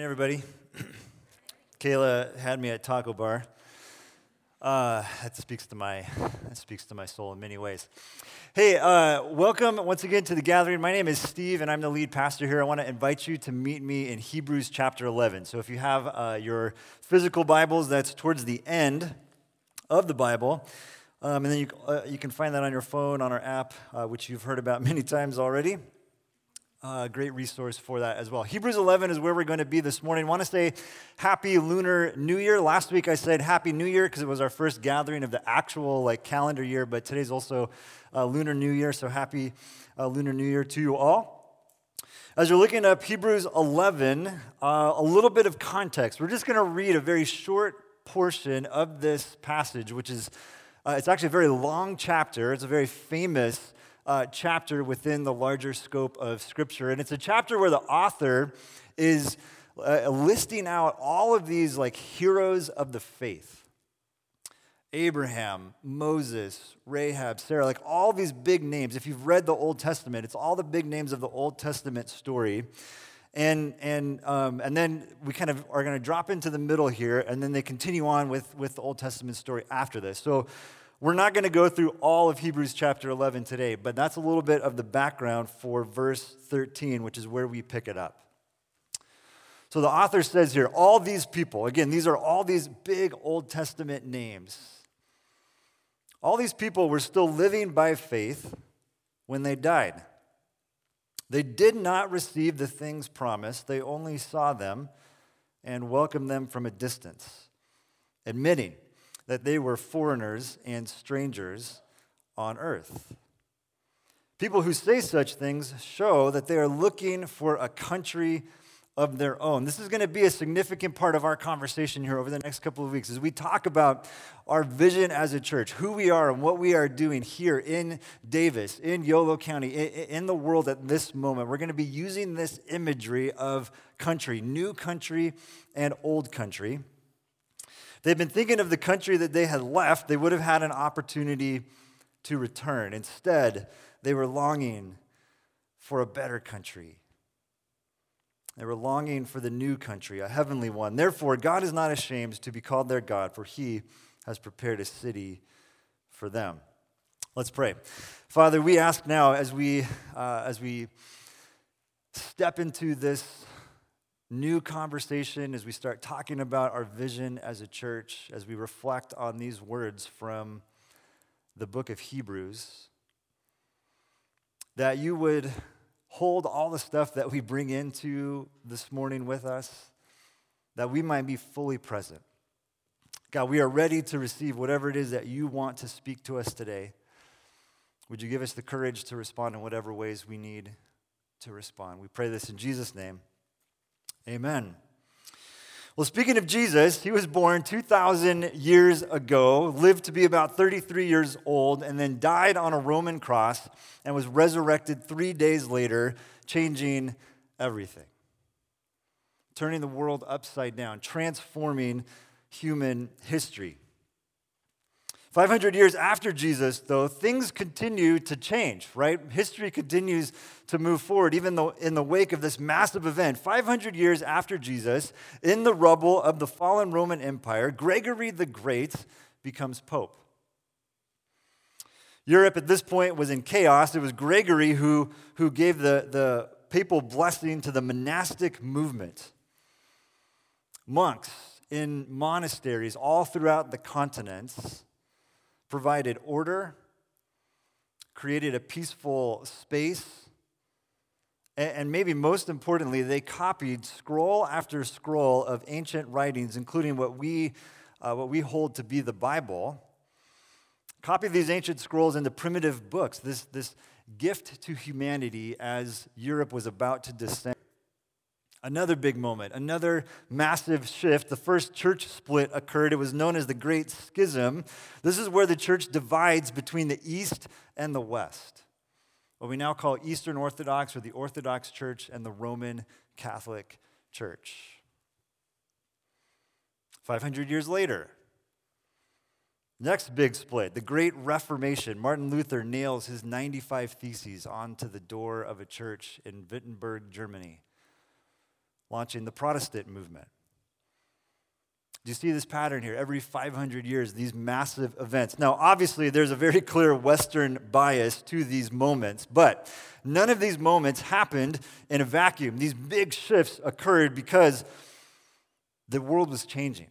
Hey, everybody. Kayla had me at Taco Bar. Uh, that speaks to my that speaks to my soul in many ways. Hey, uh, welcome once again to the gathering. My name is Steve, and I'm the lead pastor here. I want to invite you to meet me in Hebrews chapter 11. So, if you have uh, your physical Bibles, that's towards the end of the Bible, um, and then you uh, you can find that on your phone on our app, uh, which you've heard about many times already. Uh, great resource for that as well. Hebrews 11 is where we're going to be this morning. Want to say Happy Lunar New Year. Last week I said Happy New Year because it was our first gathering of the actual like calendar year, but today's also uh, Lunar New Year, so Happy uh, Lunar New Year to you all. As you're looking up Hebrews 11, uh, a little bit of context. We're just going to read a very short portion of this passage, which is uh, it's actually a very long chapter. It's a very famous uh, chapter within the larger scope of Scripture. And it's a chapter where the author is uh, listing out all of these like heroes of the faith. Abraham, Moses, Rahab, Sarah, like all these big names. If you've read the Old Testament, it's all the big names of the Old Testament story. And, and, um, and then we kind of are going to drop into the middle here, and then they continue on with, with the Old Testament story after this. So we're not going to go through all of Hebrews chapter 11 today, but that's a little bit of the background for verse 13, which is where we pick it up. So the author says here, all these people, again, these are all these big Old Testament names. All these people were still living by faith when they died. They did not receive the things promised, they only saw them and welcomed them from a distance, admitting that they were foreigners and strangers on earth. People who say such things show that they are looking for a country of their own. This is going to be a significant part of our conversation here over the next couple of weeks as we talk about our vision as a church, who we are and what we are doing here in Davis, in Yolo County, in the world at this moment. We're going to be using this imagery of country, new country and old country. They'd been thinking of the country that they had left, they would have had an opportunity to return. Instead, they were longing for a better country. They were longing for the new country, a heavenly one. Therefore, God is not ashamed to be called their God, for he has prepared a city for them. Let's pray. Father, we ask now as we, uh, as we step into this new conversation as we start talking about our vision as a church, as we reflect on these words from the book of Hebrews, that you would hold all the stuff that we bring into this morning with us, that we might be fully present. God, we are ready to receive whatever it is that you want to speak to us today. Would you give us the courage to respond in whatever ways we need to respond? We pray this in Jesus' name. Amen. Well, speaking of Jesus, he was born 2,000 years ago, lived to be about 33 years old, and then died on a Roman cross and was resurrected three days later, changing everything, turning the world upside down, transforming human history. 500 years after Jesus, though, things continue to change, right? History continues to move forward, even though in the wake of this massive event. 500 years after Jesus, in the rubble of the fallen Roman Empire, Gregory the Great becomes Pope. Europe at this point was in chaos. It was Gregory who, who gave the, the papal blessing to the monastic movement. Monks in monasteries all throughout the continents provided order, created a peaceful space, and maybe most importantly, they copied scroll after scroll of ancient writings, including what we, uh, what we hold to be the Bible. Copied these ancient scrolls into primitive books, this, this gift to humanity as Europe was about to descend. Another big moment, another massive shift. The first church split occurred. It was known as the Great Schism. This is where the church divides between the East and the West. What we now call Eastern Orthodox or the Orthodox Church and the Roman Catholic Church. 500 years later, next big split, the Great Reformation. Martin Luther nails his 95 Theses onto the door of a church in Wittenberg, Germany. Launching the Protestant movement. Do you see this pattern here? Every 500 years, these massive events. Now, obviously, there's a very clear Western bias to these moments, but none of these moments happened in a vacuum. These big shifts occurred because the world was changing.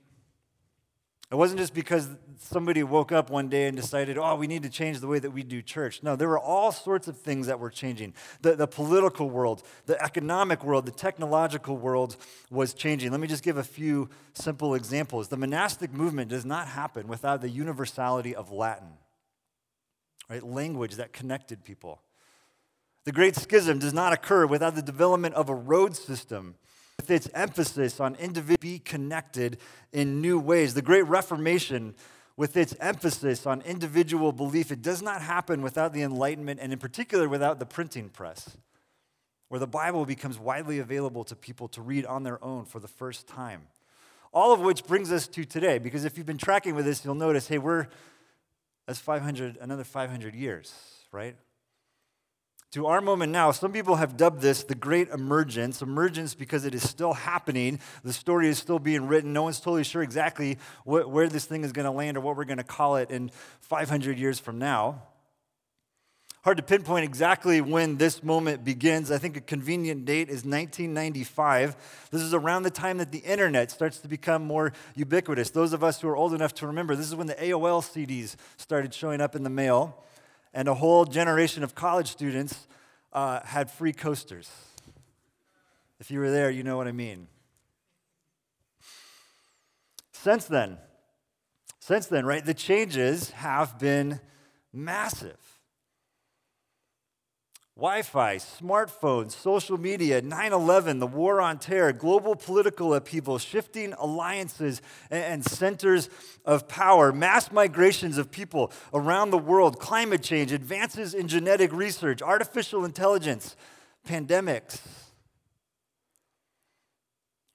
It wasn't just because somebody woke up one day and decided, oh, we need to change the way that we do church. No, there were all sorts of things that were changing. The, the political world, the economic world, the technological world was changing. Let me just give a few simple examples. The monastic movement does not happen without the universality of Latin, right? Language that connected people. The Great Schism does not occur without the development of a road system with its emphasis on individuals be connected in new ways. The Great Reformation, with its emphasis on individual belief, it does not happen without the Enlightenment, and in particular without the printing press, where the Bible becomes widely available to people to read on their own for the first time. All of which brings us to today, because if you've been tracking with this, you'll notice hey, we're, that's 500, another 500 years, right? To our moment now. Some people have dubbed this the great emergence. Emergence because it is still happening. The story is still being written. No one's totally sure exactly what, where this thing is going to land or what we're going to call it in 500 years from now. Hard to pinpoint exactly when this moment begins. I think a convenient date is 1995. This is around the time that the internet starts to become more ubiquitous. Those of us who are old enough to remember, this is when the AOL CDs started showing up in the mail and a whole generation of college students uh, had free coasters. If you were there, you know what I mean. Since then, since then, right, the changes have been massive. Wi Fi, smartphones, social media, 9 11, the war on terror, global political upheaval, shifting alliances and centers of power, mass migrations of people around the world, climate change, advances in genetic research, artificial intelligence, pandemics.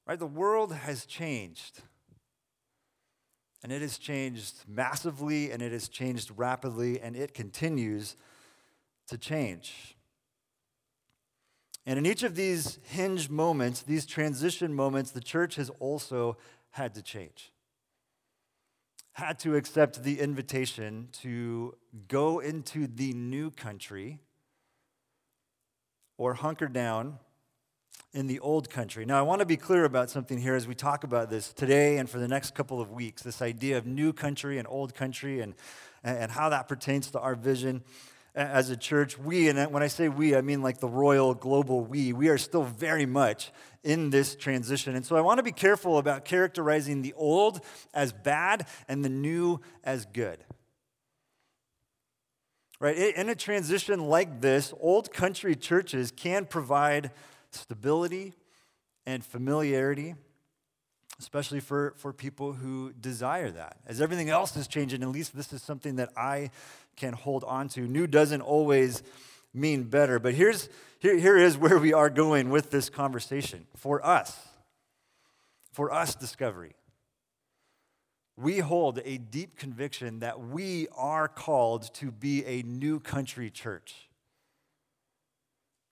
Right? The world has changed. And it has changed massively and it has changed rapidly and it continues to change. And in each of these hinge moments, these transition moments, the church has also had to change, had to accept the invitation to go into the new country or hunker down in the old country. Now, I want to be clear about something here as we talk about this today and for the next couple of weeks this idea of new country and old country and, and how that pertains to our vision as a church, we, and when I say we, I mean like the royal global we, we are still very much in this transition. And so I want to be careful about characterizing the old as bad and the new as good. Right? In a transition like this, old country churches can provide stability and familiarity especially for, for people who desire that. As everything else is changing, at least this is something that I can hold on to. New doesn't always mean better, but here's, here, here is where we are going with this conversation. For us, for us, Discovery, we hold a deep conviction that we are called to be a new country church.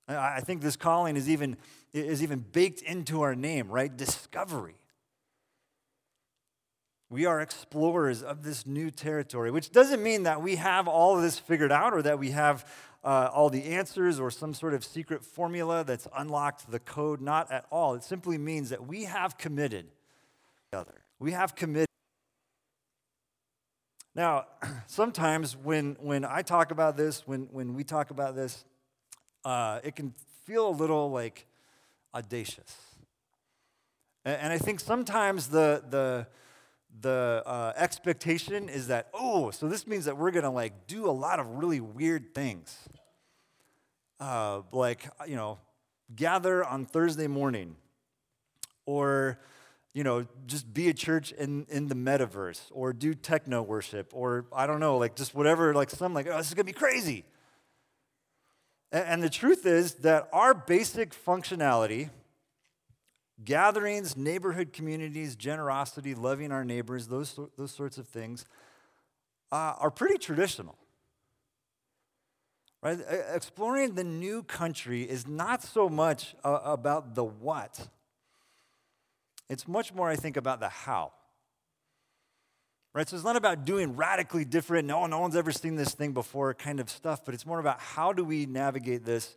I think this calling is even, is even baked into our name, right? Discovery. We are explorers of this new territory, which doesn't mean that we have all of this figured out or that we have uh, all the answers or some sort of secret formula that's unlocked the code. Not at all. It simply means that we have committed. Other. We have committed. Now, sometimes when, when I talk about this, when, when we talk about this, uh, it can feel a little like audacious. And, and I think sometimes the, the, the uh, expectation is that, oh, so this means that we're going to like do a lot of really weird things. Uh, like, you know, gather on Thursday morning or, you know, just be a church in, in the metaverse or do techno worship or I don't know, like just whatever, like some like, oh, this is going to be crazy. And, and the truth is that our basic functionality Gatherings, neighborhood communities, generosity, loving our neighbors, those, those sorts of things uh, are pretty traditional. Right? Exploring the new country is not so much uh, about the what, It's much more, I think, about the how. Right? So it's not about doing radically different, no, no one's ever seen this thing before kind of stuff, but it's more about how do we navigate this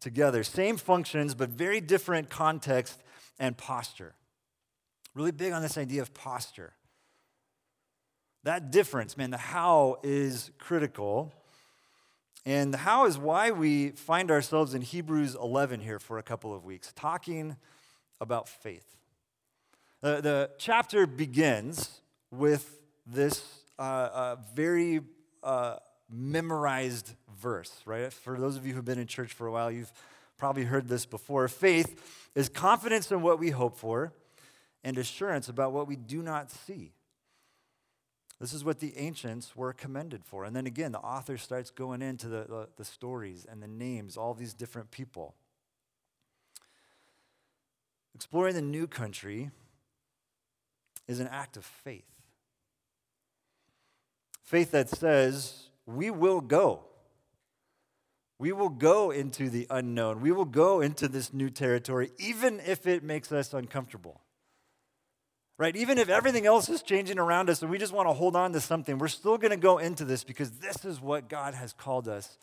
together. Same functions, but very different context and posture. Really big on this idea of posture. That difference, man, the how is critical. And the how is why we find ourselves in Hebrews 11 here for a couple of weeks, talking about faith. Uh, the chapter begins with this uh, uh, very uh, memorized verse, right? For those of you who've been in church for a while, you've probably heard this before. Faith is confidence in what we hope for and assurance about what we do not see. This is what the ancients were commended for. And then again, the author starts going into the, the, the stories and the names, all these different people. Exploring the new country is an act of faith. Faith that says, we will go. We will go into the unknown. We will go into this new territory, even if it makes us uncomfortable right? Even if everything else is changing around us and we just want to hold on to something, we're still going to go into this because this is what God has called us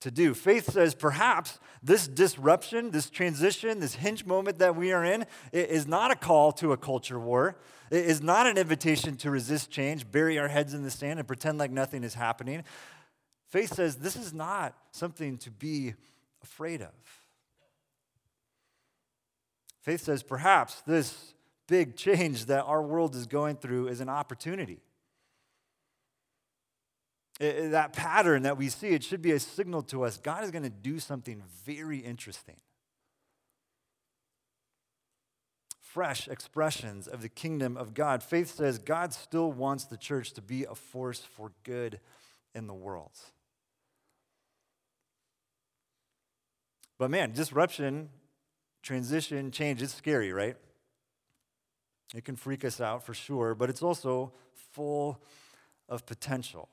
to do. Faith says perhaps this disruption, this transition, this hinge moment that we are in is not a call to a culture war. It is not an invitation to resist change, bury our heads in the sand, and pretend like nothing is happening. Faith says this is not something to be afraid of. Faith says perhaps this big change that our world is going through is an opportunity. It, that pattern that we see, it should be a signal to us God is going to do something very interesting. Fresh expressions of the kingdom of God. Faith says God still wants the church to be a force for good in the world. But man, disruption, transition, change is scary, right? It can freak us out for sure, but it's also full of potential.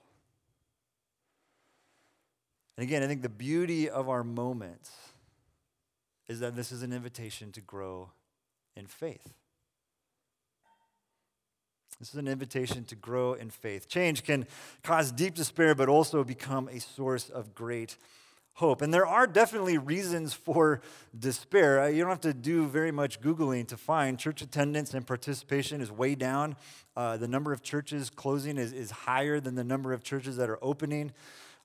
And again, I think the beauty of our moments is that this is an invitation to grow in faith. This is an invitation to grow in faith. Change can cause deep despair, but also become a source of great hope. And there are definitely reasons for despair. You don't have to do very much Googling to find church attendance and participation is way down. Uh, the number of churches closing is, is higher than the number of churches that are opening.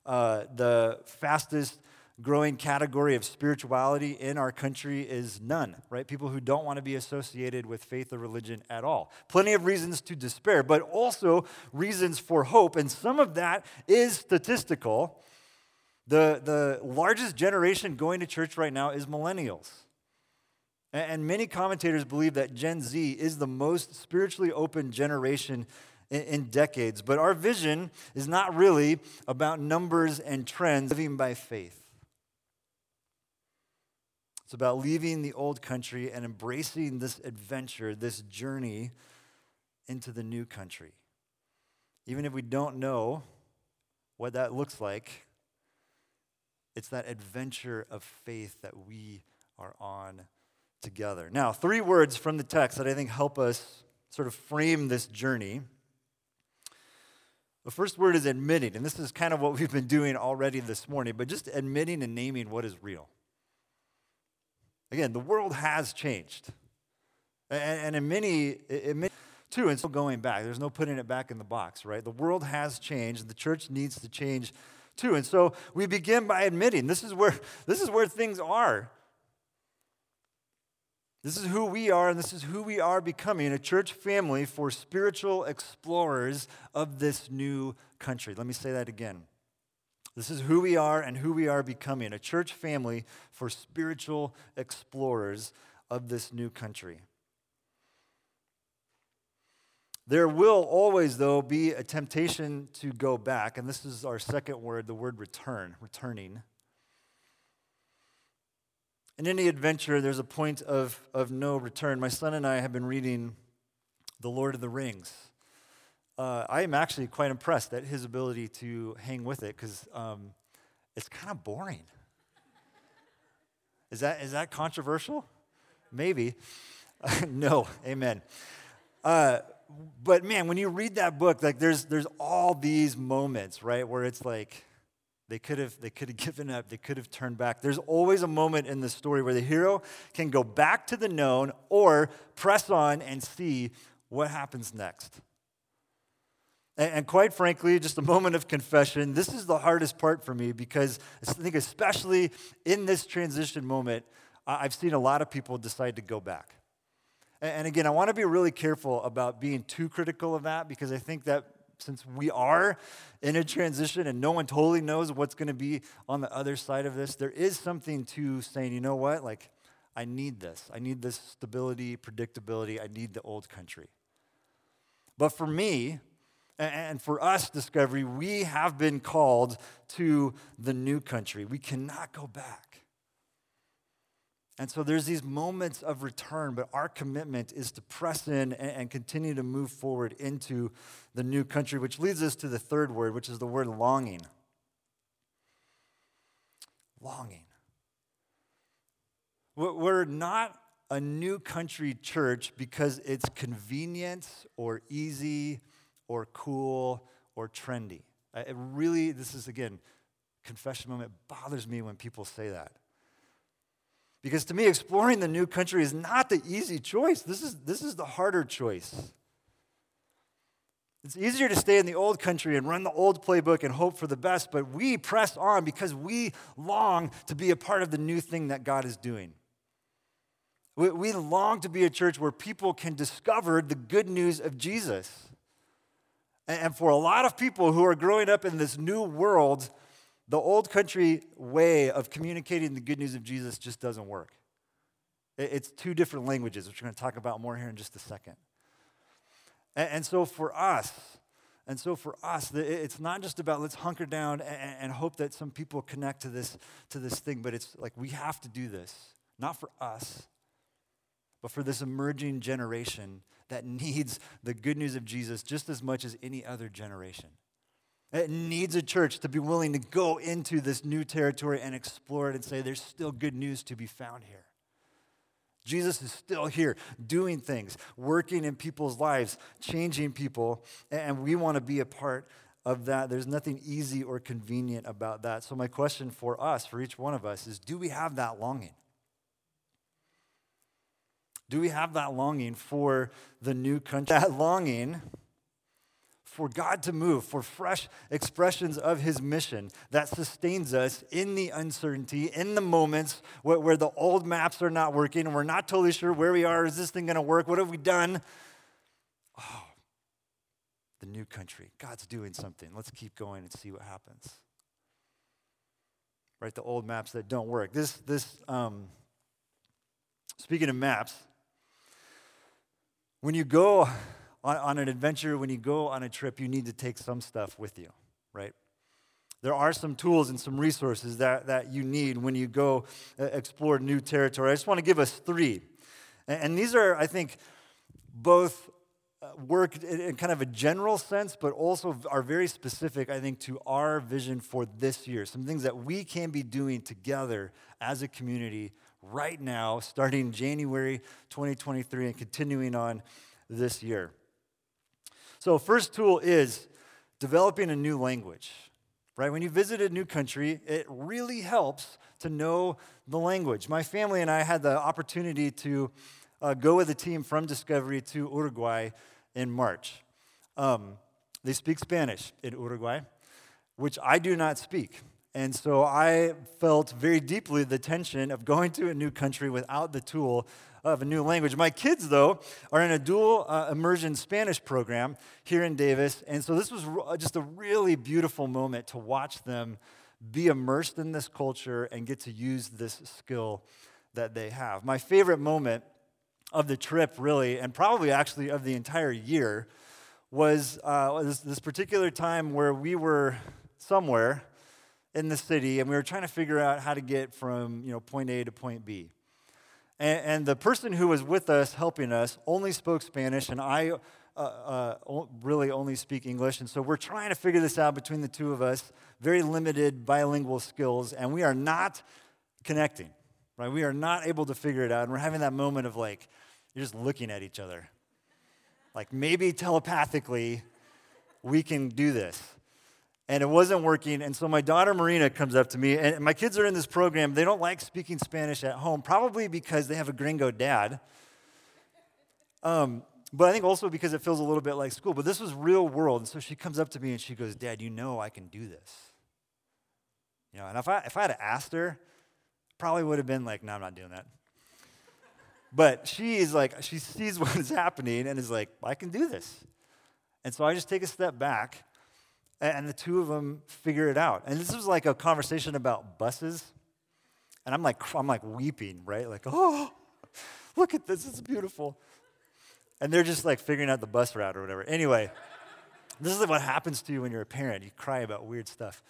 Uh, the fastest growing category of spirituality in our country is none, right? People who don't want to be associated with faith or religion at all. Plenty of reasons to despair, but also reasons for hope. And some of that is statistical. The, the largest generation going to church right now is millennials. And many commentators believe that Gen Z is the most spiritually open generation in, decades. But our vision is not really about numbers and trends, living by faith. It's about leaving the old country and embracing this adventure, this journey into the new country. Even if we don't know what that looks like, it's that adventure of faith that we are on together. Now, three words from the text that I think help us sort of frame this journey. The first word is admitting, and this is kind of what we've been doing already this morning, but just admitting and naming what is real. Again, the world has changed. And, in many, in many too, and still going back. There's no putting it back in the box, right? The world has changed, and the church needs to change too. And so we begin by admitting this is where this is where things are. This is who we are, and this is who we are becoming a church family for spiritual explorers of this new country. Let me say that again. This is who we are and who we are becoming a church family for spiritual explorers of this new country. There will always, though, be a temptation to go back. And this is our second word, the word return, returning. In any adventure, there's a point of, of no return. My son and I have been reading The Lord of the Rings. Uh, I am actually quite impressed at his ability to hang with it because um, it's kind of boring. Is that, is that controversial? Maybe. no, amen. Uh, but man, when you read that book, like there's there's all these moments, right, where it's like they could have they could have given up, they could have turned back. There's always a moment in the story where the hero can go back to the known or press on and see what happens next. And, and quite frankly, just a moment of confession, this is the hardest part for me because I think especially in this transition moment, I've seen a lot of people decide to go back. And again, I want to be really careful about being too critical of that because I think that since we are in a transition and no one totally knows what's going to be on the other side of this, there is something to saying, you know what? Like, I need this. I need this stability, predictability. I need the old country. But for me, and for us, Discovery, we have been called to the new country. We cannot go back. And so there's these moments of return, but our commitment is to press in and, and, continue to move forward into the new country, which leads us to the third word, which is the word longing. Longing. We're not a new country church because it's convenient or easy or cool or trendy. It really, this is again, confession moment, bothers me when people say that. Because to me, exploring the new country is not the easy choice. This is, this is the harder choice. It's easier to stay in the old country and run the old playbook and hope for the best, but we press on because we long to be a part of the new thing that God is doing. We, we long to be a church where people can discover the good news of Jesus. And, and for a lot of people who are growing up in this new world, the old country way of communicating the good news of Jesus just doesn't work. It's two different languages, which we're going to talk about more here in just a second. And so for us, and so for us, it's not just about let's hunker down and hope that some people connect to this, to this thing, but it's like we have to do this, not for us, but for this emerging generation that needs the good news of Jesus just as much as any other generation. It needs a church to be willing to go into this new territory and explore it and say, there's still good news to be found here. Jesus is still here doing things, working in people's lives, changing people, and we want to be a part of that. There's nothing easy or convenient about that. So, my question for us, for each one of us, is do we have that longing? Do we have that longing for the new country? That longing for God to move, for fresh expressions of His mission that sustains us in the uncertainty, in the moments where, where, the old maps are not working and we're not totally sure where we are. Is this thing going to work? What have we done? Oh, the new country. God's doing something. Let's keep going and see what happens. Right? The old maps that don't work. This, this, um, speaking of maps, when you go on, on an adventure, when you go on a trip, you need to take some stuff with you, right? There are some tools and some resources that, that you need when you go uh, explore new territory. I just want to give us three. And, these are, I think, both uh, work in kind of a general sense, but also are very specific, I think, to our vision for this year. Some things that we can be doing together as a community right now, starting January 2023 and continuing on this year. So, first tool is developing a new language. Right? When you visit a new country, it really helps to know the language. My family and I had the opportunity to uh, go with a team from Discovery to Uruguay in March. Um, they speak Spanish in Uruguay, which I do not speak. And so I felt very deeply the tension of going to a new country without the tool of a new language. My kids, though, are in a dual uh, immersion Spanish program here in Davis. And so this was uh, just a really beautiful moment to watch them be immersed in this culture and get to use this skill that they have. My favorite moment of the trip, really, and probably actually of the entire year, was uh, this, this particular time where we were somewhere in the city and we were trying to figure out how to get from you know point A to point B. And, and the person who was with us helping us only spoke Spanish, and I uh, uh, really only speak English. And so we're trying to figure this out between the two of us. Very limited bilingual skills, and we are not connecting. Right? We are not able to figure it out, and we're having that moment of like, You're just looking at each other. Like maybe telepathically, we can do this. And it wasn't working. And so my daughter Marina comes up to me, and my kids are in this program. They don't like speaking Spanish at home, probably because they have a gringo dad. Um, but I think also because it feels a little bit like school. But this was real world. And so she comes up to me and she goes, Dad, you know I can do this. You know, and if I, if I had asked her, probably would have been like, no, I'm not doing that. But she is like, she sees what is happening and is like, I can do this. And so I just take a step back and the two of them figure it out. And this was like a conversation about buses. And I'm like, I'm like weeping, right? Like, oh, look at this, it's beautiful and they're just like figuring out the bus route or whatever. Anyway, this is what happens to you when you're a parent. You cry about weird stuff.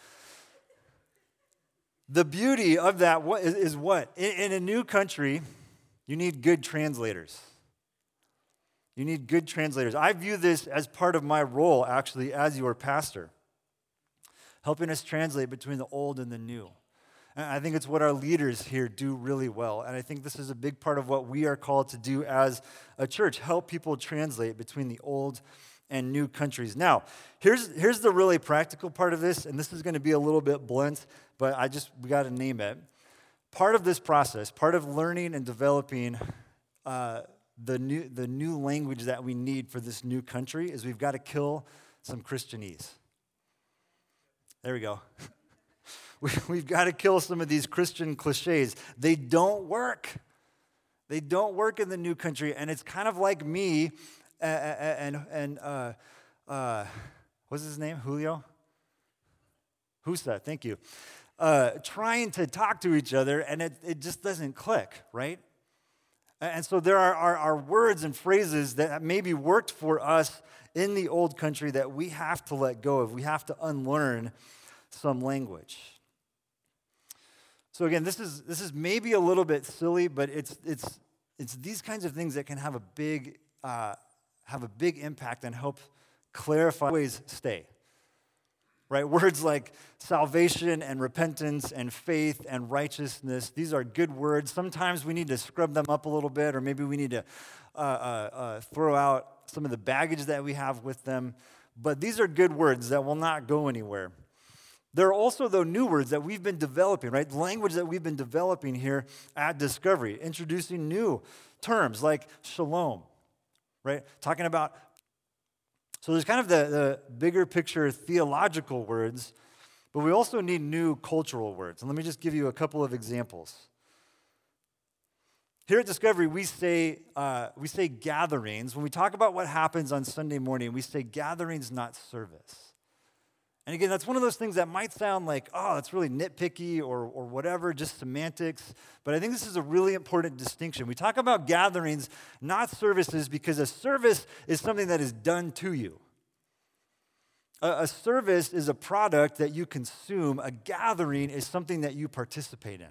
The beauty of that is what? In a new country, you need good translators. You need good translators. I view this as part of my role, actually, as your pastor, helping us translate between the old and the new. And I think it's what our leaders here do really well. And I think this is a big part of what we are called to do as a church help people translate between the old and new countries. Now, here's, here's the really practical part of this, and this is going to be a little bit blunt, but I just, we got to name it. Part of this process, part of learning and developing uh, the, new, the new language that we need for this new country is we've got to kill some Christianese. There we go. We, have got to kill some of these Christian cliches. They don't work. They don't work in the new country. And it's kind of like me and, and, and uh, uh, what's his name? Julio? Husa, thank you. Uh, trying to talk to each other, and it, it just doesn't click, right? And so there are, are, are, words and phrases that maybe worked for us in the old country that we have to let go of. We have to unlearn some language. So again, this is this is maybe a little bit silly, but it's it's it's these kinds of things that can have a big uh, have a big impact and help clarify ways stay. Right? Words like salvation and repentance and faith and righteousness, these are good words. Sometimes we need to scrub them up a little bit, or maybe we need to uh, uh, uh throw out some of the baggage that we have with them. But these are good words that will not go anywhere. There are also, though, new words that we've been developing, right? Language that we've been developing here at Discovery, introducing new terms like shalom, right? Talking about, so there's kind of the, the bigger picture theological words, but we also need new cultural words. And let me just give you a couple of examples. Here at Discovery, we say, uh, we say gatherings. When we talk about what happens on Sunday morning, we say gatherings, not service. And again, that's one of those things that might sound like, oh, that's really nitpicky or, or whatever, just semantics. But I think this is a really important distinction. We talk about gatherings, not services, because a service is something that is done to you. A, a service is a product that you consume, a gathering is something that you participate in.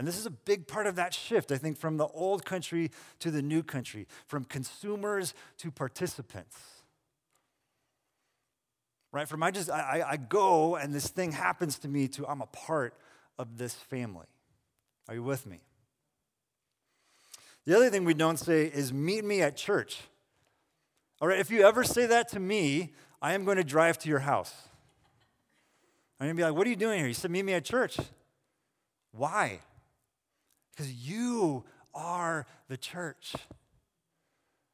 And this is a big part of that shift, I think, from the old country to the new country, from consumers to participants right? From I just, I, I go and this thing happens to me to I'm a part of this family. Are you with me? The other thing we don't say is meet me at church. All right, if you ever say that to me, I am going to drive to your house. I'm going to be like, what are you doing here? You said meet me at church. Why? Because you are the church.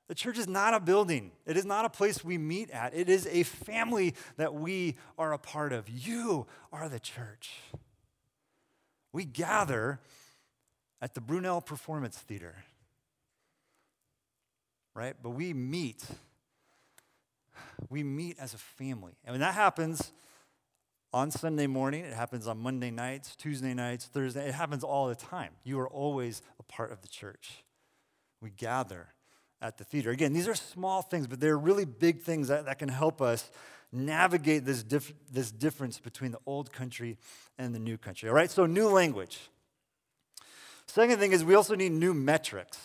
The church is not a building. It is not a place we meet at. It is a family that we are a part of. You are the church. We gather at the Brunelle Performance Theater, right? But we meet. We meet as a family. And when that happens on Sunday morning, it happens on Monday nights, Tuesday nights, Thursday, it happens all the time. You are always a part of the church. We gather at the theater. Again, these are small things, but they're really big things that, that can help us navigate this, dif- this difference between the old country and the new country. All right, so new language. Second thing is we also need new metrics.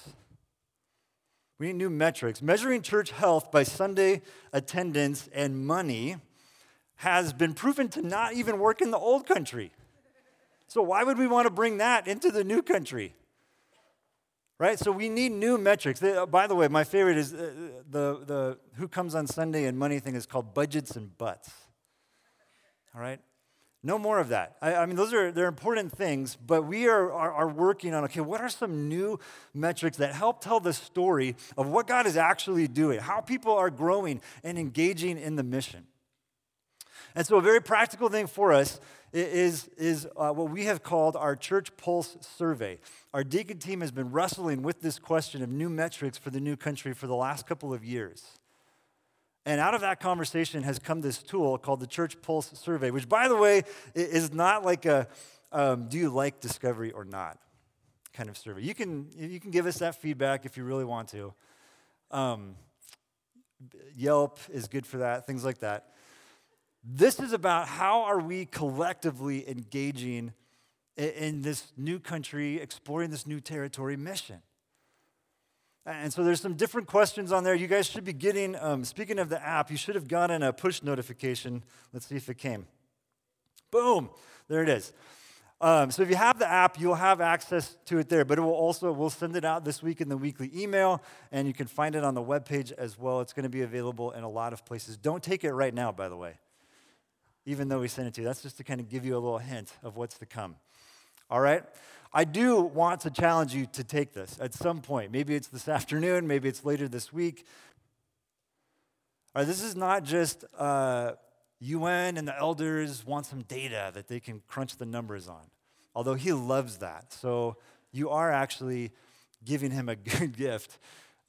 We need new metrics. Measuring church health by Sunday attendance and money has been proven to not even work in the old country. So, why would we want to bring that into the new country? Right? So we need new metrics. Uh, by the way, my favorite is uh, the, the who comes on Sunday and money thing is called budgets and butts. All right? No more of that. I, I, mean, those are they're important things, but we are, are, are, working on okay, what are some new metrics that help tell the story of what God is actually doing, how people are growing and engaging in the mission? And so, a very practical thing for us is, is uh, what we have called our Church Pulse Survey. Our deacon team has been wrestling with this question of new metrics for the new country for the last couple of years. And out of that conversation has come this tool called the Church Pulse Survey, which, by the way, is not like a um, do you like discovery or not kind of survey. You can, you can give us that feedback if you really want to. Um, Yelp is good for that, things like that. This is about how are we collectively engaging in this new country, exploring this new territory mission. And so there's some different questions on there. You guys should be getting, um, speaking of the app, you should have gotten a push notification. Let's see if it came. Boom, there it is. Um, so if you have the app, you'll have access to it there, but it will also, we'll send it out this week in the weekly email, and you can find it on the webpage as well. It's going to be available in a lot of places. Don't take it right now, by the way, even though we sent it to you. That's just to kind of give you a little hint of what's to come. All right? I do want to challenge you to take this at some point. Maybe it's this afternoon, maybe it's later this week. All right, this is not just uh, UN and the elders want some data that they can crunch the numbers on, although he loves that. So you are actually giving him a good gift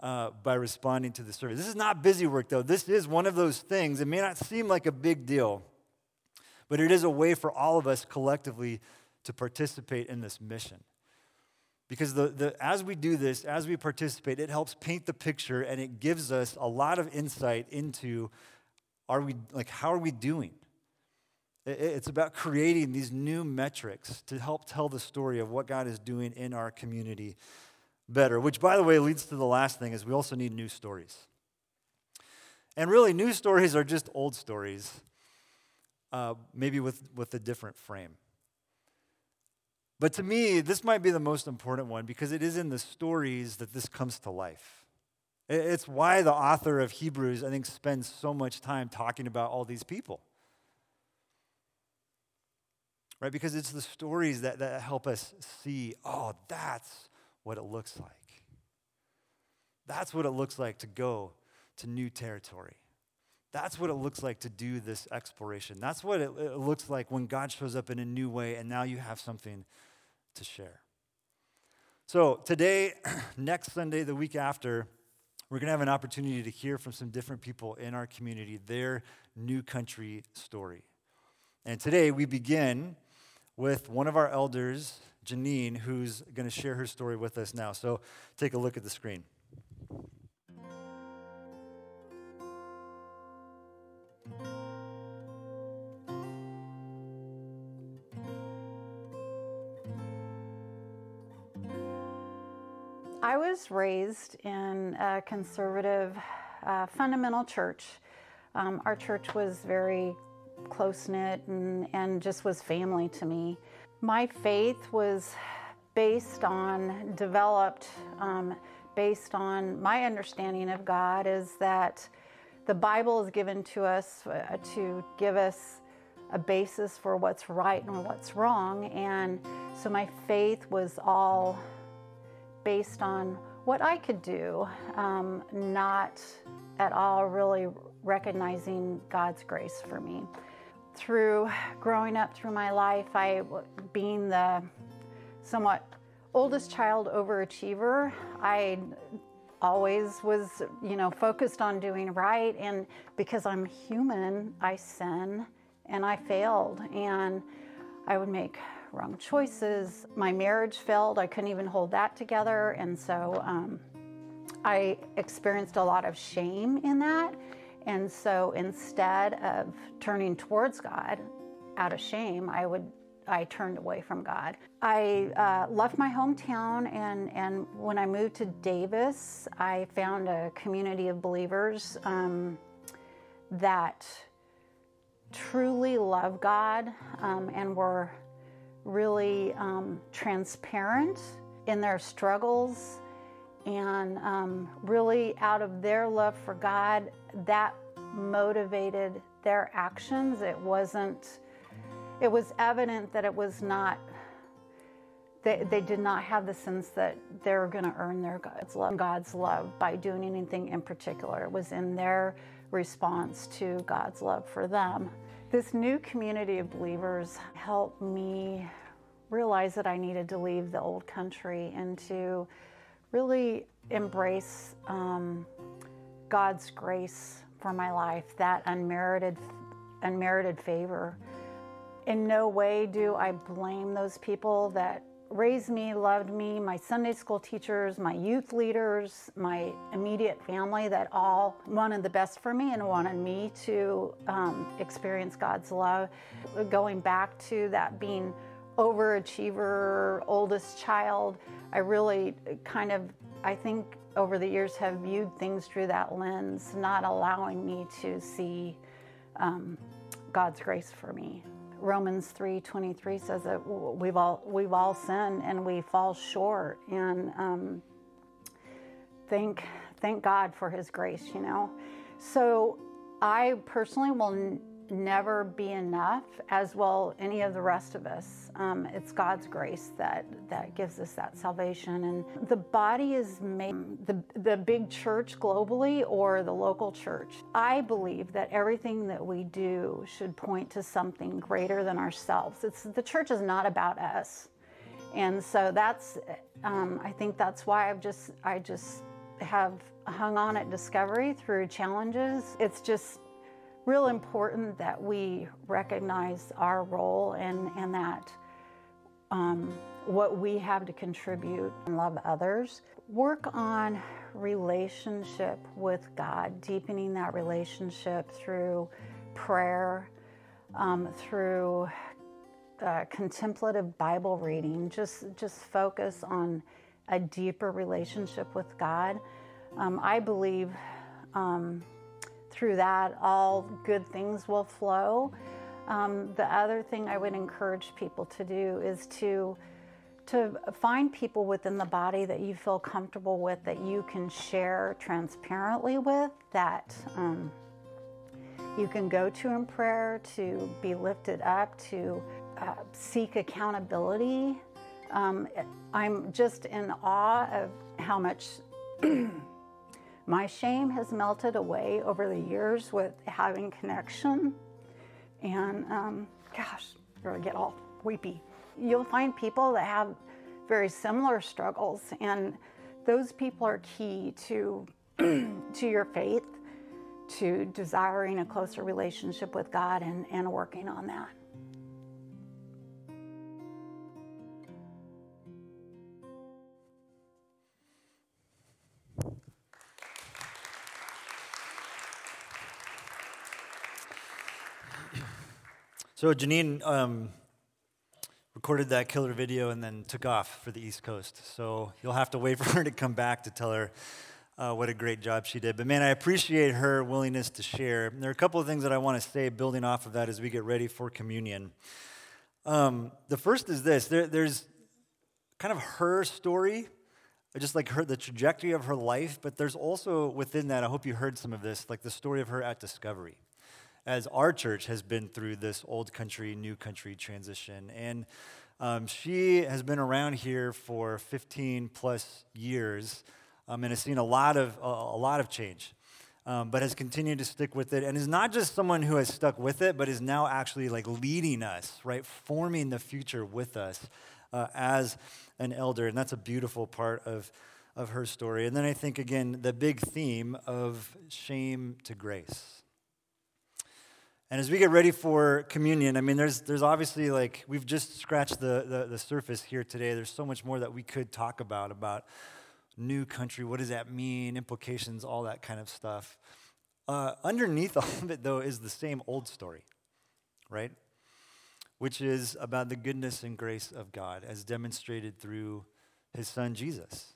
uh, by responding to the survey. This is not busy work, though. This is one of those things. It may not seem like a big deal, but it is a way for all of us collectively to participate in this mission. Because the, the, as we do this, as we participate, it helps paint the picture and it gives us a lot of insight into are we, like, how are we doing? It, it's about creating these new metrics to help tell the story of what God is doing in our community better. Which, by the way, leads to the last thing is we also need new stories. And really, new stories are just old stories, uh, maybe with, with a different frame. But to me, this might be the most important one because it is in the stories that this comes to life. It's why the author of Hebrews, I think, spends so much time talking about all these people. Right? Because it's the stories that, that help us see, oh, that's what it looks like. That's what it looks like to go to new territory. That's what it looks like to do this exploration. That's what it, it looks like when God shows up in a new way, and now you have something to share. So, today, next Sunday, the week after, we're going to have an opportunity to hear from some different people in our community their new country story. And today, we begin with one of our elders, Janine, who's going to share her story with us now. So, take a look at the screen. I was raised in a conservative, uh, fundamental church. Um, our church was very close knit and, and just was family to me. My faith was based on, developed um, based on my understanding of God, is that the Bible is given to us uh, to give us a basis for what's right and what's wrong. And so my faith was all based on what I could do, um, not at all really recognizing God's grace for me. Through growing up through my life, I being the somewhat oldest child overachiever, I always was, you know, focused on doing right and because I'm human, I sin and I failed and I would make wrong choices. My marriage failed. I couldn't even hold that together. And so um, I experienced a lot of shame in that. And so instead of turning towards God out of shame, I would I turned away from God. I uh, left my hometown, and, and when I moved to Davis, I found a community of believers um, that truly love God um, and were really um, transparent in their struggles And um, really, out of their love for God, that motivated their actions. It wasn't, it was evident that it was not, they, they did not have the sense that they're going to earn their God's love, God's love by doing anything in particular. It was in their response to God's love for them. This new community of believers helped me realize that I needed to leave the old country and to really embrace um, God's grace for my life, that unmerited, unmerited favor. In no way do I blame those people that raised me, loved me, my Sunday school teachers, my youth leaders, my immediate family that all wanted the best for me and wanted me to um, experience God's love. Going back to that being overachiever, oldest child, I really kind of, I think over the years have viewed things through that lens, not allowing me to see um, God's grace for me. Romans 3:23 says that we've all we've all sinned and we fall short, and um, thank thank God for His grace. You know, so I personally will never be enough, as will any of the rest of us. Um, it's God's grace that that gives us that salvation, and the body is made the the big church globally or the local church. I believe that everything that we do should point to something greater than ourselves. It's the church is not about us, and so that's um, I think that's why I've just I just have hung on at Discovery through challenges. It's just real important that we recognize our role and, and that um, what we have to contribute and love others. Work on relationship with God, deepening that relationship through prayer, um, through uh, contemplative Bible reading. Just just focus on a deeper relationship with God. Um, I believe um, through that, all good things will flow. Um, the other thing I would encourage people to do is to to find people within the body that you feel comfortable with, that you can share transparently with, that um, you can go to in prayer, to be lifted up, to uh, seek accountability. Um, I'm just in awe of how much My shame has melted away over the years with having connection. And um, gosh, I get all weepy. You'll find people that have very similar struggles, and those people are key to, to your faith, to desiring a closer relationship with God and, and working on that. So Janine um, recorded that killer video and then took off for the East Coast. So you'll have to wait for her to come back to tell her uh, what a great job she did. But man, I appreciate her willingness to share. There are a couple of things that I want to say building off of that as we get ready for communion. Um, the first is this there, there's kind of her story, just like her, the trajectory of her life, but there's also within that, I hope you heard some of this, like the story of her at Discovery as our church has been through this old country, new country transition. And um, she has been around here for 15 plus years um, and has seen a lot of, a, a lot of change. Um, but has continued to stick with it and is not just someone who has stuck with it, but is now actually like leading us, right? Forming the future with us uh, as an elder. And that's a beautiful part of, of her story. And then I think, again, the big theme of shame to grace and as we get ready for communion, I mean, there's, there's obviously like, we've just scratched the, the, the, surface here today. There's so much more that we could talk about, about new country, what does that mean, implications, all that kind of stuff. Uh, underneath all of it, though, is the same old story, right? Which is about the goodness and grace of God as demonstrated through his son Jesus.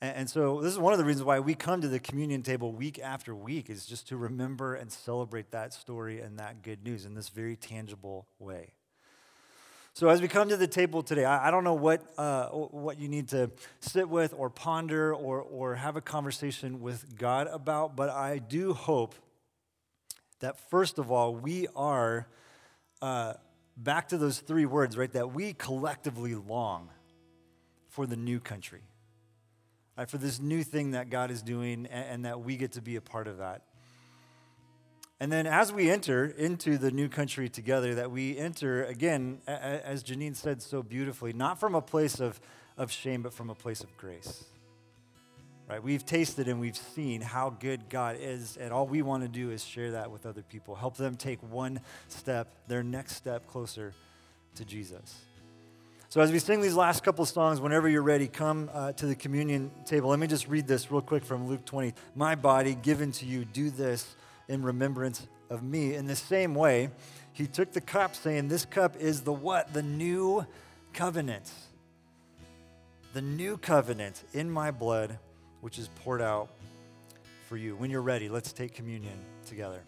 And, so this is one of the reasons why we come to the communion table week after week is just to remember and celebrate that story and that good news in this very tangible way. So as we come to the table today, I, don't know what, uh, what you need to sit with or ponder or, or have a conversation with God about, but I do hope that first of all, we are uh, back to those three words, right? That we collectively long for the new country, right? For this new thing that God is doing and, and that we get to be a part of that. And then as we enter into the new country together, that we enter, again, as Janine said so beautifully, not from a place of, of shame, but from a place of grace. Right? We've tasted and we've seen how good God is, and all we want to do is share that with other people, help them take one step, their next step closer to Jesus. So, as we sing these last couple songs, whenever you're ready, come uh, to the communion table. Let me just read this real quick from Luke 20. My body given to you, do this in remembrance of me. In the same way, he took the cup, saying, This cup is the what? The new covenant. The new covenant in my blood, which is poured out for you. When you're ready, let's take communion together.